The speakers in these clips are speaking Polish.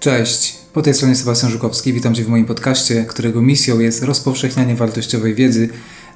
Cześć, po tej stronie Sebastian Żukowski, witam Cię w moim podcaście, którego misją jest rozpowszechnianie wartościowej wiedzy,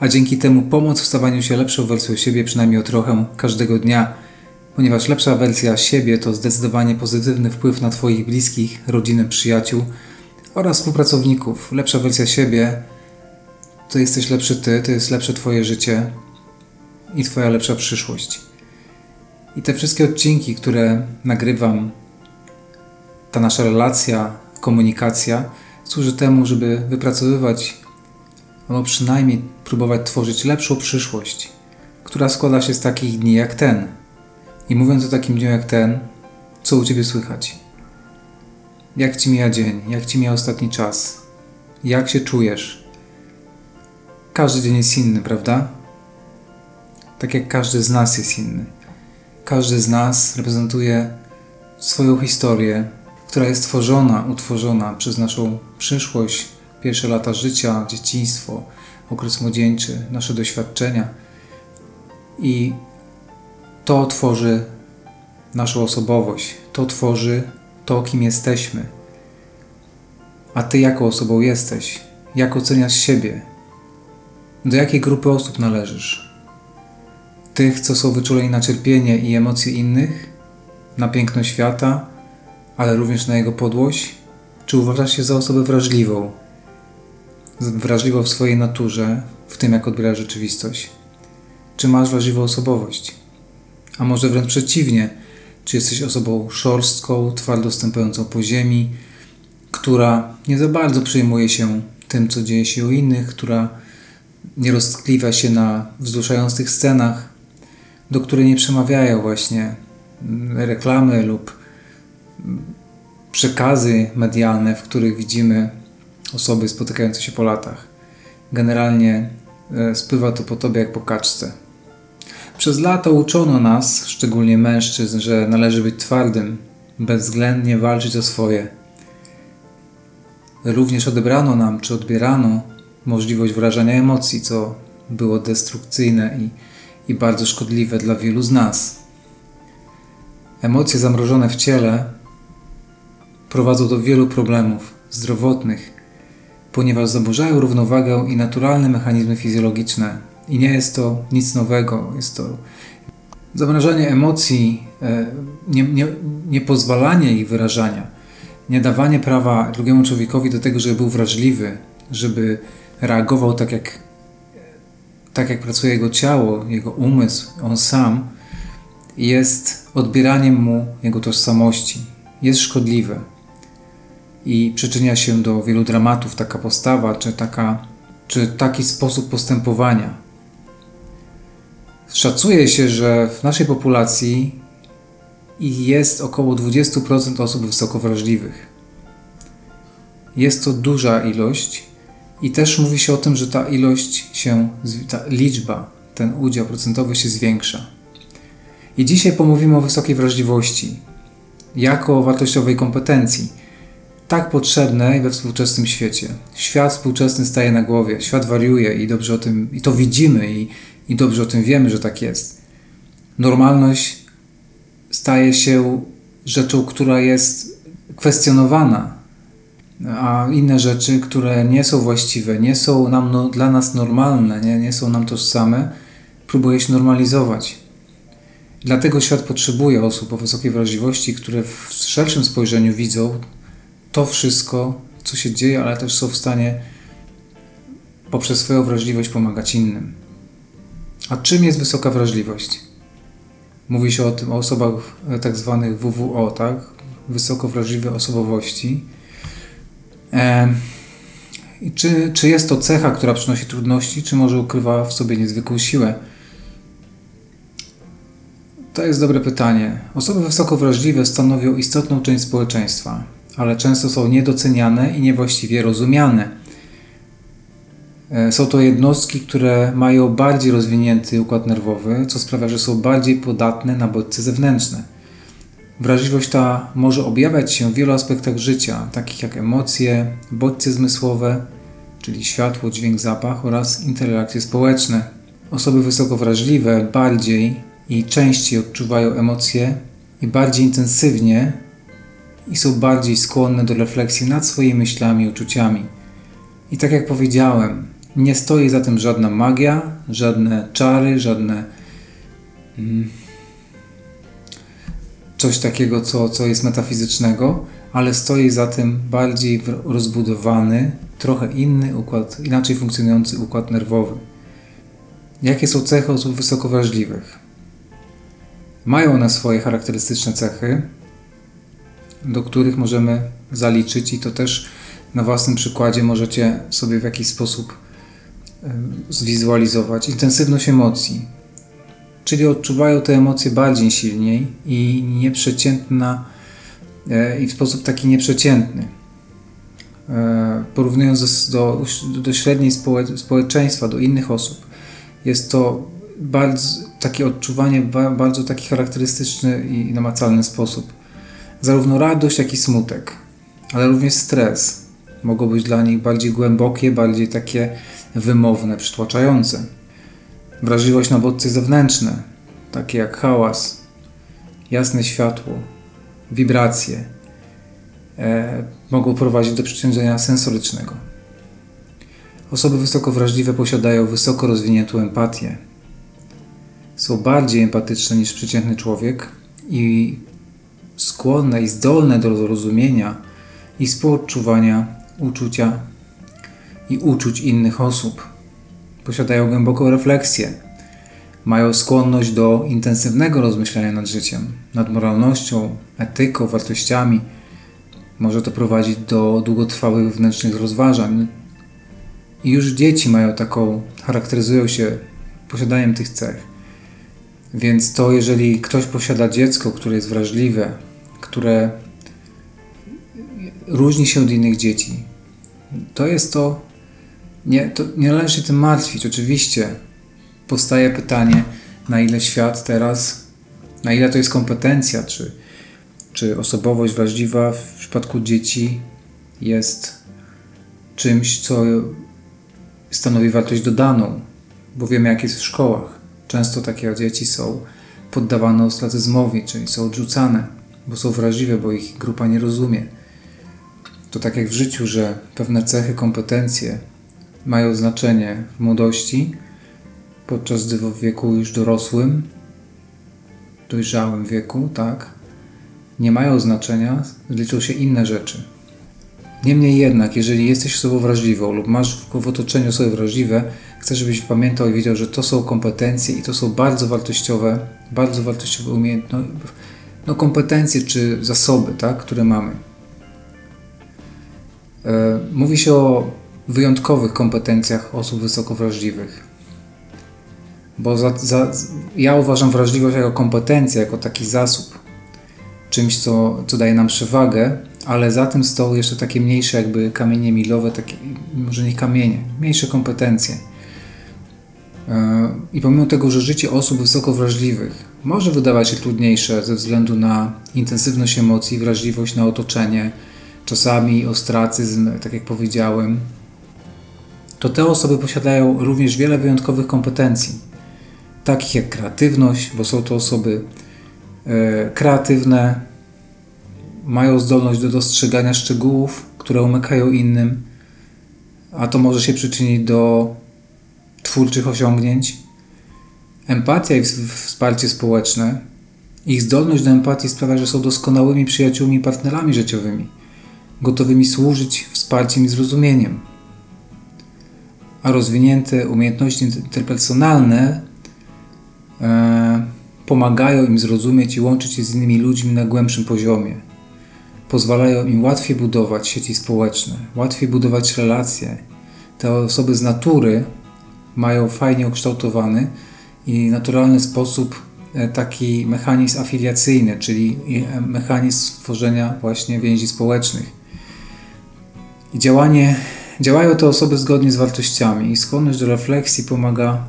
a dzięki temu pomoc w stawaniu się lepszą wersją siebie przynajmniej o trochę każdego dnia, ponieważ lepsza wersja siebie to zdecydowanie pozytywny wpływ na Twoich bliskich, rodzinę, przyjaciół oraz współpracowników. Lepsza wersja siebie to jesteś lepszy Ty, to jest lepsze Twoje życie i Twoja lepsza przyszłość. I te wszystkie odcinki, które nagrywam, ta nasza relacja, komunikacja służy temu, żeby wypracowywać, albo przynajmniej próbować tworzyć lepszą przyszłość, która składa się z takich dni jak ten. I mówiąc o takim dniu jak ten, co u Ciebie słychać? Jak Ci mija dzień? Jak Ci mija ostatni czas? Jak się czujesz? Każdy dzień jest inny, prawda? Tak jak każdy z nas jest inny. Każdy z nas reprezentuje swoją historię, która jest tworzona, utworzona przez naszą przyszłość, pierwsze lata życia, dzieciństwo, okres młodzieńczy, nasze doświadczenia. I to tworzy naszą osobowość, to tworzy to, kim jesteśmy. A ty, jaką osobą jesteś? Jak oceniasz siebie? Do jakiej grupy osób należysz? Tych, co są wyczuleni na cierpienie i emocje innych, na piękno świata, ale również na jego podłość? Czy uważasz się za osobę wrażliwą? Wrażliwą w swojej naturze, w tym jak odbiera rzeczywistość? Czy masz wrażliwą osobowość? A może wręcz przeciwnie, czy jesteś osobą szorstką, twardo stępującą po ziemi, która nie za bardzo przejmuje się tym, co dzieje się u innych, która nie roztkliwia się na wzruszających scenach, do której nie przemawiają właśnie reklamy lub przekazy medialne, w których widzimy osoby spotykające się po latach. Generalnie e, spływa to po tobie jak po kaczce. Przez lata uczono nas, szczególnie mężczyzn, że należy być twardym, bezwzględnie walczyć o swoje. Również odebrano nam, czy odbierano możliwość wyrażania emocji, co było destrukcyjne i, i bardzo szkodliwe dla wielu z nas. Emocje zamrożone w ciele prowadzą do wielu problemów zdrowotnych, ponieważ zaburzają równowagę i naturalne mechanizmy fizjologiczne. I nie jest to nic nowego, jest to zamrażanie emocji, e, nie, nie, nie pozwalanie ich wyrażania, nie dawanie prawa drugiemu człowiekowi do tego, żeby był wrażliwy, żeby reagował tak jak, tak jak pracuje jego ciało, jego umysł, on sam, jest odbieraniem mu jego tożsamości, jest szkodliwe i przyczynia się do wielu dramatów taka postawa, czy, taka, czy taki sposób postępowania. Szacuje się, że w naszej populacji jest około 20% osób wysoko wrażliwych. Jest to duża ilość i też mówi się o tym, że ta ilość się, ta liczba, ten udział procentowy się zwiększa. I dzisiaj pomówimy o wysokiej wrażliwości jako o wartościowej kompetencji tak potrzebnej we współczesnym świecie. Świat współczesny staje na głowie, świat wariuje i dobrze o tym, i to widzimy i, i dobrze o tym wiemy, że tak jest. Normalność staje się rzeczą, która jest kwestionowana, a inne rzeczy, które nie są właściwe, nie są nam no, dla nas normalne, nie, nie są nam tożsame, próbuje się normalizować. Dlatego świat potrzebuje osób o wysokiej wrażliwości, które w szerszym spojrzeniu widzą to wszystko, co się dzieje, ale też są w stanie poprzez swoją wrażliwość pomagać innym. A czym jest wysoka wrażliwość? Mówi się o tym, o osobach e, tak zwanych WWO, tak? Wysoko wrażliwe osobowości. E, czy, czy jest to cecha, która przynosi trudności, czy może ukrywa w sobie niezwykłą siłę? To jest dobre pytanie. Osoby wysoko wrażliwe stanowią istotną część społeczeństwa ale często są niedoceniane i niewłaściwie rozumiane. E, są to jednostki, które mają bardziej rozwinięty układ nerwowy, co sprawia, że są bardziej podatne na bodźce zewnętrzne. Wrażliwość ta może objawiać się w wielu aspektach życia, takich jak emocje, bodźce zmysłowe, czyli światło, dźwięk, zapach oraz interakcje społeczne. Osoby wysoko wrażliwe bardziej i częściej odczuwają emocje i bardziej intensywnie i są bardziej skłonne do refleksji nad swoimi myślami i uczuciami. I tak jak powiedziałem, nie stoi za tym żadna magia, żadne czary, żadne mm, coś takiego, co, co jest metafizycznego, ale stoi za tym bardziej rozbudowany, trochę inny układ, inaczej funkcjonujący układ nerwowy. Jakie są cechy osób wysoko wrażliwych? Mają one swoje charakterystyczne cechy, do których możemy zaliczyć, i to też na własnym przykładzie możecie sobie w jakiś sposób zwizualizować. Intensywność emocji, czyli odczuwają te emocje bardziej silniej i nieprzeciętna e, i w sposób taki nieprzeciętny. E, porównując do, do średniej społeczeństwa, do innych osób, jest to bardzo takie odczuwanie bardzo taki charakterystyczny i namacalny sposób. Zarówno radość, jak i smutek, ale również stres mogą być dla nich bardziej głębokie, bardziej takie wymowne, przytłaczające. Wrażliwość na bodźce zewnętrzne, takie jak hałas, jasne światło, wibracje, e, mogą prowadzić do przeciążenia sensorycznego. Osoby wysoko wrażliwe posiadają wysoko rozwiniętą empatię. Są bardziej empatyczne niż przeciętny człowiek i skłonne i zdolne do zrozumienia i współodczuwania uczucia i uczuć innych osób. Posiadają głęboką refleksję. Mają skłonność do intensywnego rozmyślania nad życiem, nad moralnością, etyką, wartościami. Może to prowadzić do długotrwałych wewnętrznych rozważań. I już dzieci mają taką, charakteryzują się posiadaniem tych cech. Więc to, jeżeli ktoś posiada dziecko, które jest wrażliwe, które różni się od innych dzieci, to jest to nie, to nie należy się tym martwić. Oczywiście powstaje pytanie, na ile świat teraz, na ile to jest kompetencja, czy, czy osobowość wrażliwa w przypadku dzieci jest czymś, co stanowi wartość dodaną, bo wiemy, jak jest w szkołach. Często takie dzieci są poddawane ostracyzmowi, czyli są odrzucane, bo są wrażliwe, bo ich grupa nie rozumie. To tak jak w życiu, że pewne cechy, kompetencje mają znaczenie w młodości, podczas gdy w wieku już dorosłym, dojrzałym wieku, tak, nie mają znaczenia, liczą się inne rzeczy. Niemniej jednak, jeżeli jesteś osobą wrażliwą lub masz w otoczeniu osoby wrażliwe, chcę, żebyś pamiętał i wiedział, że to są kompetencje i to są bardzo wartościowe, bardzo wartościowe umiejętności, no, kompetencje czy zasoby, tak, które mamy. E, mówi się o wyjątkowych kompetencjach osób wysoko wrażliwych. Bo za, za, ja uważam wrażliwość jako kompetencję, jako taki zasób, czymś, co, co daje nam przewagę, ale za tym stoją jeszcze takie mniejsze jakby kamienie milowe, takie, może nie kamienie, mniejsze kompetencje. E, I pomimo tego, że życie osób wysoko wrażliwych może wydawać się trudniejsze ze względu na intensywność emocji, wrażliwość na otoczenie, czasami ostracyzm, tak jak powiedziałem, to te osoby posiadają również wiele wyjątkowych kompetencji, takich jak kreatywność, bo są to osoby e, kreatywne, mają zdolność do dostrzegania szczegółów, które umykają innym, a to może się przyczynić do twórczych osiągnięć. Empatia i wsparcie społeczne, ich zdolność do empatii sprawia, że są doskonałymi przyjaciółmi i partnerami życiowymi, gotowymi służyć wsparciem i zrozumieniem a rozwinięte umiejętności interpersonalne e, pomagają im zrozumieć i łączyć się z innymi ludźmi na głębszym poziomie. Pozwalają im łatwiej budować sieci społeczne, łatwiej budować relacje. Te osoby z natury mają fajnie ukształtowany i naturalny sposób e, taki mechanizm afiliacyjny, czyli e, mechanizm tworzenia właśnie więzi społecznych. I działanie Działają te osoby zgodnie z wartościami i skłonność do refleksji pomaga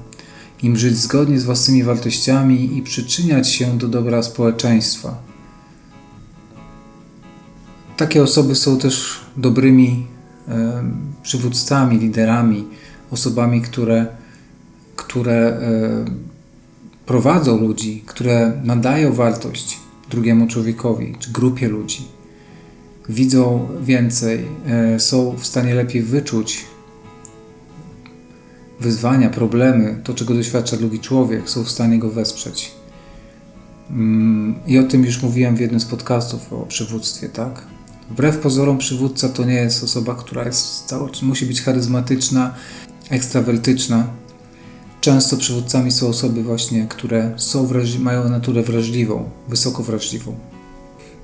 im żyć zgodnie z własnymi wartościami i przyczyniać się do dobra społeczeństwa. Takie osoby są też dobrymi e, przywódcami, liderami, osobami, które, które e, prowadzą ludzi, które nadają wartość drugiemu człowiekowi czy grupie ludzi. widzą więcej, e, są w stanie lepiej wyczuć wyzwania, problemy, to czego doświadcza drugi człowiek, są w stanie go wesprzeć. Mm, I o tym już mówiłem w jednym z podcastów o przywództwie, tak? Wbrew pozorom przywódca to nie jest osoba, która jest cały, musi być charyzmatyczna, ekstrawertyczna. Często przywódcami są osoby właśnie, które są mają naturę wrażliwą, wysoko wrażliwą.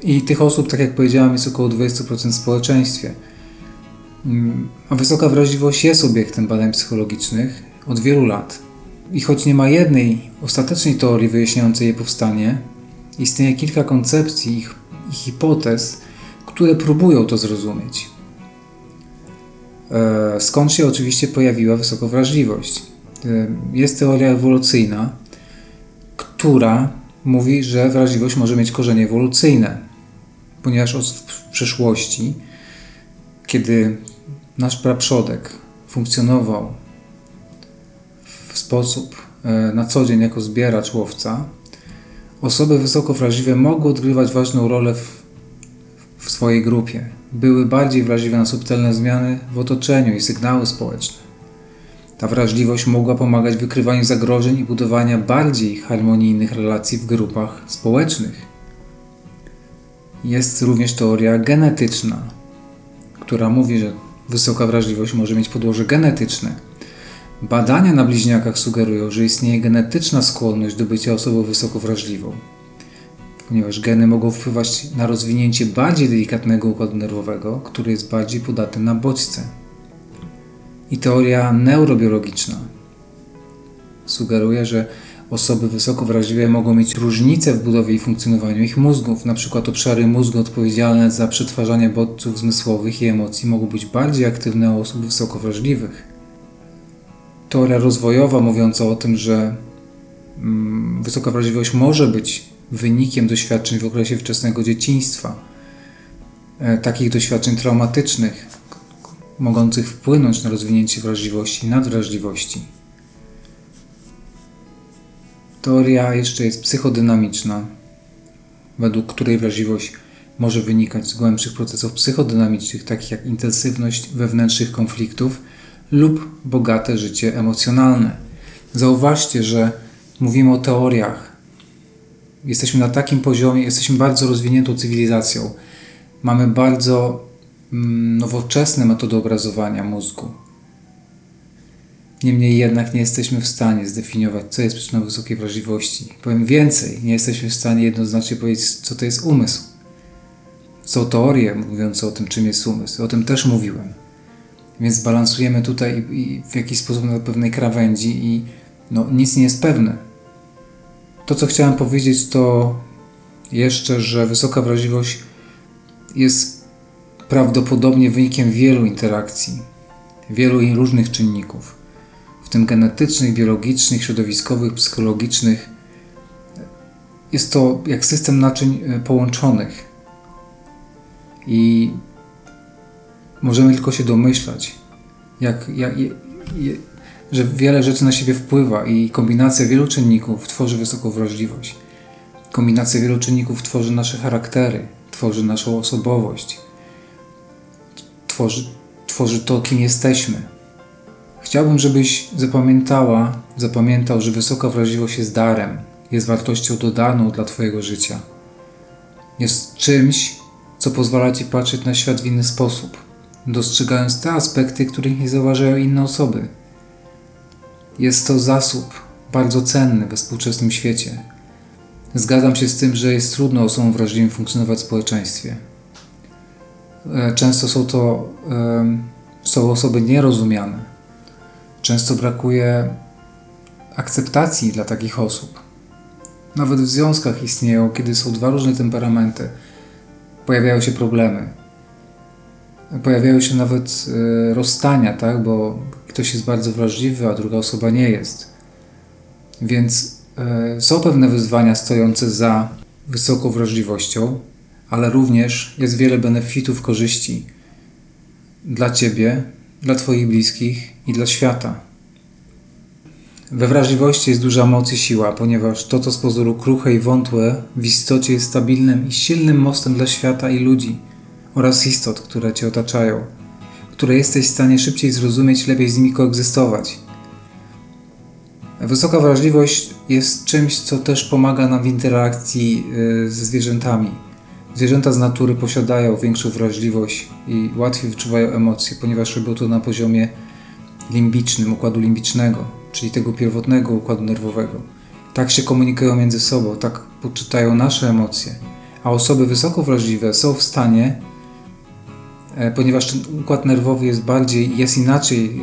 I tych osób, tak jak powiedziałem, jest około 20% w społeczeństwie. Mm, a wysoka wrażliwość jest obiektem badań psychologicznych od wielu lat. I choć nie ma jednej ostatecznej teorii wyjaśniającej jej powstanie, istnieje kilka koncepcji i hipotez, które próbują to zrozumieć. E, skąd się oczywiście pojawiła wysoka wrażliwość? E, jest teoria ewolucyjna, która mówi, że wrażliwość może mieć korzenie ewolucyjne, ponieważ w przeszłości, kiedy nasz praprzodek funkcjonował w sposób e, na co dzień jako zbieracz łowca, osoby wysoko wrażliwe mogły odgrywać ważną rolę w swojej grupie. Były bardziej wrażliwe na subtelne zmiany w otoczeniu i sygnały społeczne. Ta wrażliwość mogła pomagać w wykrywaniu zagrożeń i budowaniu bardziej harmonijnych relacji w grupach społecznych. Jest również teoria genetyczna, która mówi, że wysoka wrażliwość może mieć podłoże genetyczne. Badania na bliźniakach sugerują, że istnieje genetyczna skłonność do bycia osobą wysoko wrażliwą, ponieważ geny mogą wpływać na rozwinięcie bardziej delikatnego układu nerwowego, który jest bardziej podatny na bodźce. I teoria neurobiologiczna sugeruje, że Osoby wysoko wrażliwe mogą mieć różnice w budowie i funkcjonowaniu ich mózgów, np. obszary mózgu odpowiedzialne za przetwarzanie bodźców zmysłowych i emocji mogą być bardziej aktywne u osób wysoko wrażliwych. Teoria rozwojowa mówiąca o tym, że mm, wysoka wrażliwość może być wynikiem doświadczeń w okresie wczesnego dzieciństwa, e, takich doświadczeń traumatycznych, mogących wpłynąć na rozwinięcie wrażliwości i nadwrażliwości. Teoria jeszcze jest psychodynamiczna, według której wrażliwość może wynikać z głębszych procesów psychodynamicznych, takich jak intensywność wewnętrznych konfliktów lub bogate życie emocjonalne. Zauważcie, że mówimy o teoriach. Jesteśmy na takim poziomie, jesteśmy bardzo rozwiniętą cywilizacją. Mamy bardzo mm, nowoczesne metody obrazowania mózgu. Niemniej jednak nie jesteśmy w stanie zdefiniować, co jest przyczyną wysokiej wrażliwości. Powiem więcej, nie jesteśmy w stanie jednoznacznie powiedzieć, co to jest umysł. Są teorie mówiące o tym, czym jest umysł. O tym też mówiłem. Więc balansujemy tutaj i w jakiś sposób na pewnej krawędzi i no, nic nie jest pewne. To, co chciałem powiedzieć, to jeszcze, że wysoka wrażliwość jest prawdopodobnie wynikiem wielu interakcji, wielu różnych czynników w tym genetycznych, biologicznych, środowiskowych, psychologicznych. Jest to jak system naczyń e, połączonych. I możemy tylko się domyślać, jak, jak, że wiele rzeczy na siebie wpływa i kombinacja wielu czynników tworzy wysoką wrażliwość. Kombinacja wielu czynników tworzy nasze charaktery, tworzy naszą osobowość, tworzy, tworzy to, kim jesteśmy. Chciałbym, żebyś zapamiętała, zapamiętał, że wysoka wrażliwość jest darem, jest wartością dodaną dla Twojego życia. Jest czymś, co pozwala Ci patrzeć na świat w inny sposób, dostrzegając te aspekty, których nie zauważają inne osoby. Jest to zasób bardzo cenny we współczesnym świecie. Zgadzam się z tym, że jest trudno osobom wrażliwym funkcjonować w społeczeństwie. E, często są to są osoby nierozumiane Często brakuje akceptacji dla takich osób. Nawet w związkach istnieją, kiedy są dwa różne temperamenty, pojawiają się problemy. Pojawiają się nawet y, rozstania, tak? bo ktoś jest bardzo wrażliwy, a druga osoba nie jest. Więc y, są pewne wyzwania stojące za wysoką wrażliwością, ale również jest wiele benefitów, korzyści dla Ciebie, dla Twoich bliskich i dla świata. We wrażliwości jest duża moc i siła, ponieważ to, co z pozoru kruche i wątłe, w istocie jest stabilnym i silnym mostem dla świata i ludzi oraz istot, które Cię otaczają, które jesteś w stanie szybciej zrozumieć, lepiej z nimi koegzystować. Wysoka wrażliwość jest czymś, co też pomaga nam w interakcji y, ze zwierzętami. Zwierzęta z natury posiadają większą wrażliwość i łatwiej wyczuwają emocje, ponieważ robią to na poziomie limbicznym, układu limbicznego, czyli tego pierwotnego układu nerwowego. Tak się komunikują między sobą, tak poczytają nasze emocje. A osoby wysoko wrażliwe są w stanie, ponieważ ten układ nerwowy jest bardziej, jest inaczej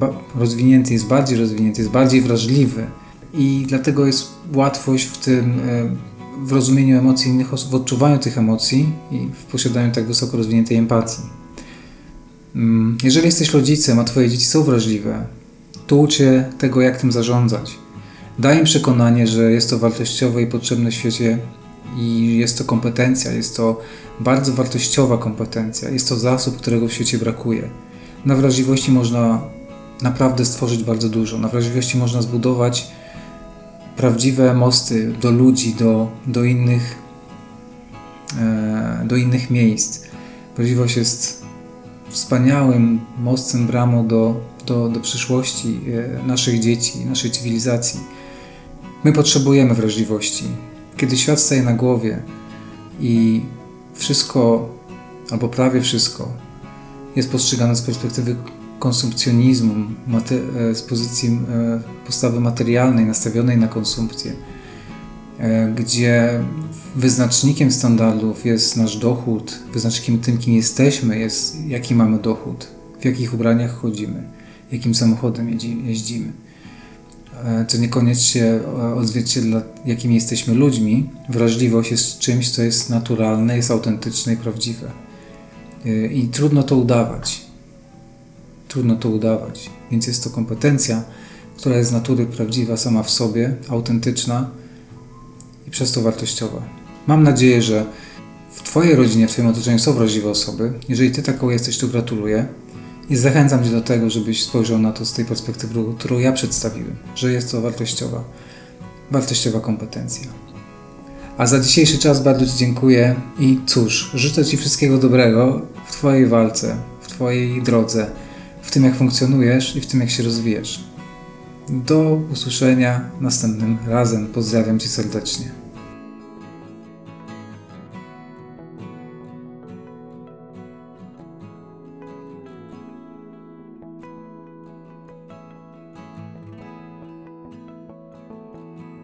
e, rozwinięty, jest bardziej rozwinięty, jest bardziej wrażliwy i dlatego jest łatwość w tym, e, w rozumieniu emocji innych osób, w odczuwaniu tych emocji i w posiadaniu tak wysoko rozwiniętej empatii. Mm, jeżeli jesteś rodzicem, a twoje dzieci są wrażliwe, to ucie tego, jak tym zarządzać. Daj im przekonanie, że jest to wartościowe i potrzebne w świecie i jest to kompetencja, jest to bardzo wartościowa kompetencja, jest to zasób, którego w świecie brakuje. Na wrażliwości można naprawdę stworzyć bardzo dużo. Na wrażliwości można zbudować prawdziwe mosty do ludzi, do, do, innych, e, do innych miejsc. Wrażliwość jest wspaniałym mostem, bramą do, do, do przyszłości e, naszych dzieci, naszej cywilizacji. My potrzebujemy wrażliwości. Kiedy świat staje na głowie i wszystko, albo prawie wszystko, jest postrzegane z perspektywy konsumpcjonizmu, e, z pozycji e, postawy materialnej, nastawionej na konsumpcję, gdzie wyznacznikiem standardów jest nasz dochód, wyznacznikiem tym, kim jesteśmy, jest jaki mamy dochód, w jakich ubraniach chodzimy, jakim samochodem jeździmy. E, co niekoniecznie e, odzwierciedla, jakimi jesteśmy ludźmi. Wrażliwość jest czymś, co jest naturalne, jest autentyczne i prawdziwe. E, I trudno to udawać. Trudno to udawać. Więc jest to kompetencja, która jest z natury prawdziwa sama w sobie, autentyczna i przez to wartościowa. Mam nadzieję, że w Twojej rodzinie, w Twoim otoczeniu są wrażliwe osoby. Jeżeli Ty taką jesteś, to gratuluję. I zachęcam Cię do tego, żebyś spojrzał na to z tej perspektywy, którą ja przedstawiłem, że jest to wartościowa, wartościowa kompetencja. A za dzisiejszy czas bardzo Ci dziękuję i cóż, życzę Ci wszystkiego dobrego w Twojej walce, w Twojej drodze, w tym jak funkcjonujesz i w tym jak się rozwijasz. Do usłyszenia następnym razem. Pozdrawiam Cię serdecznie.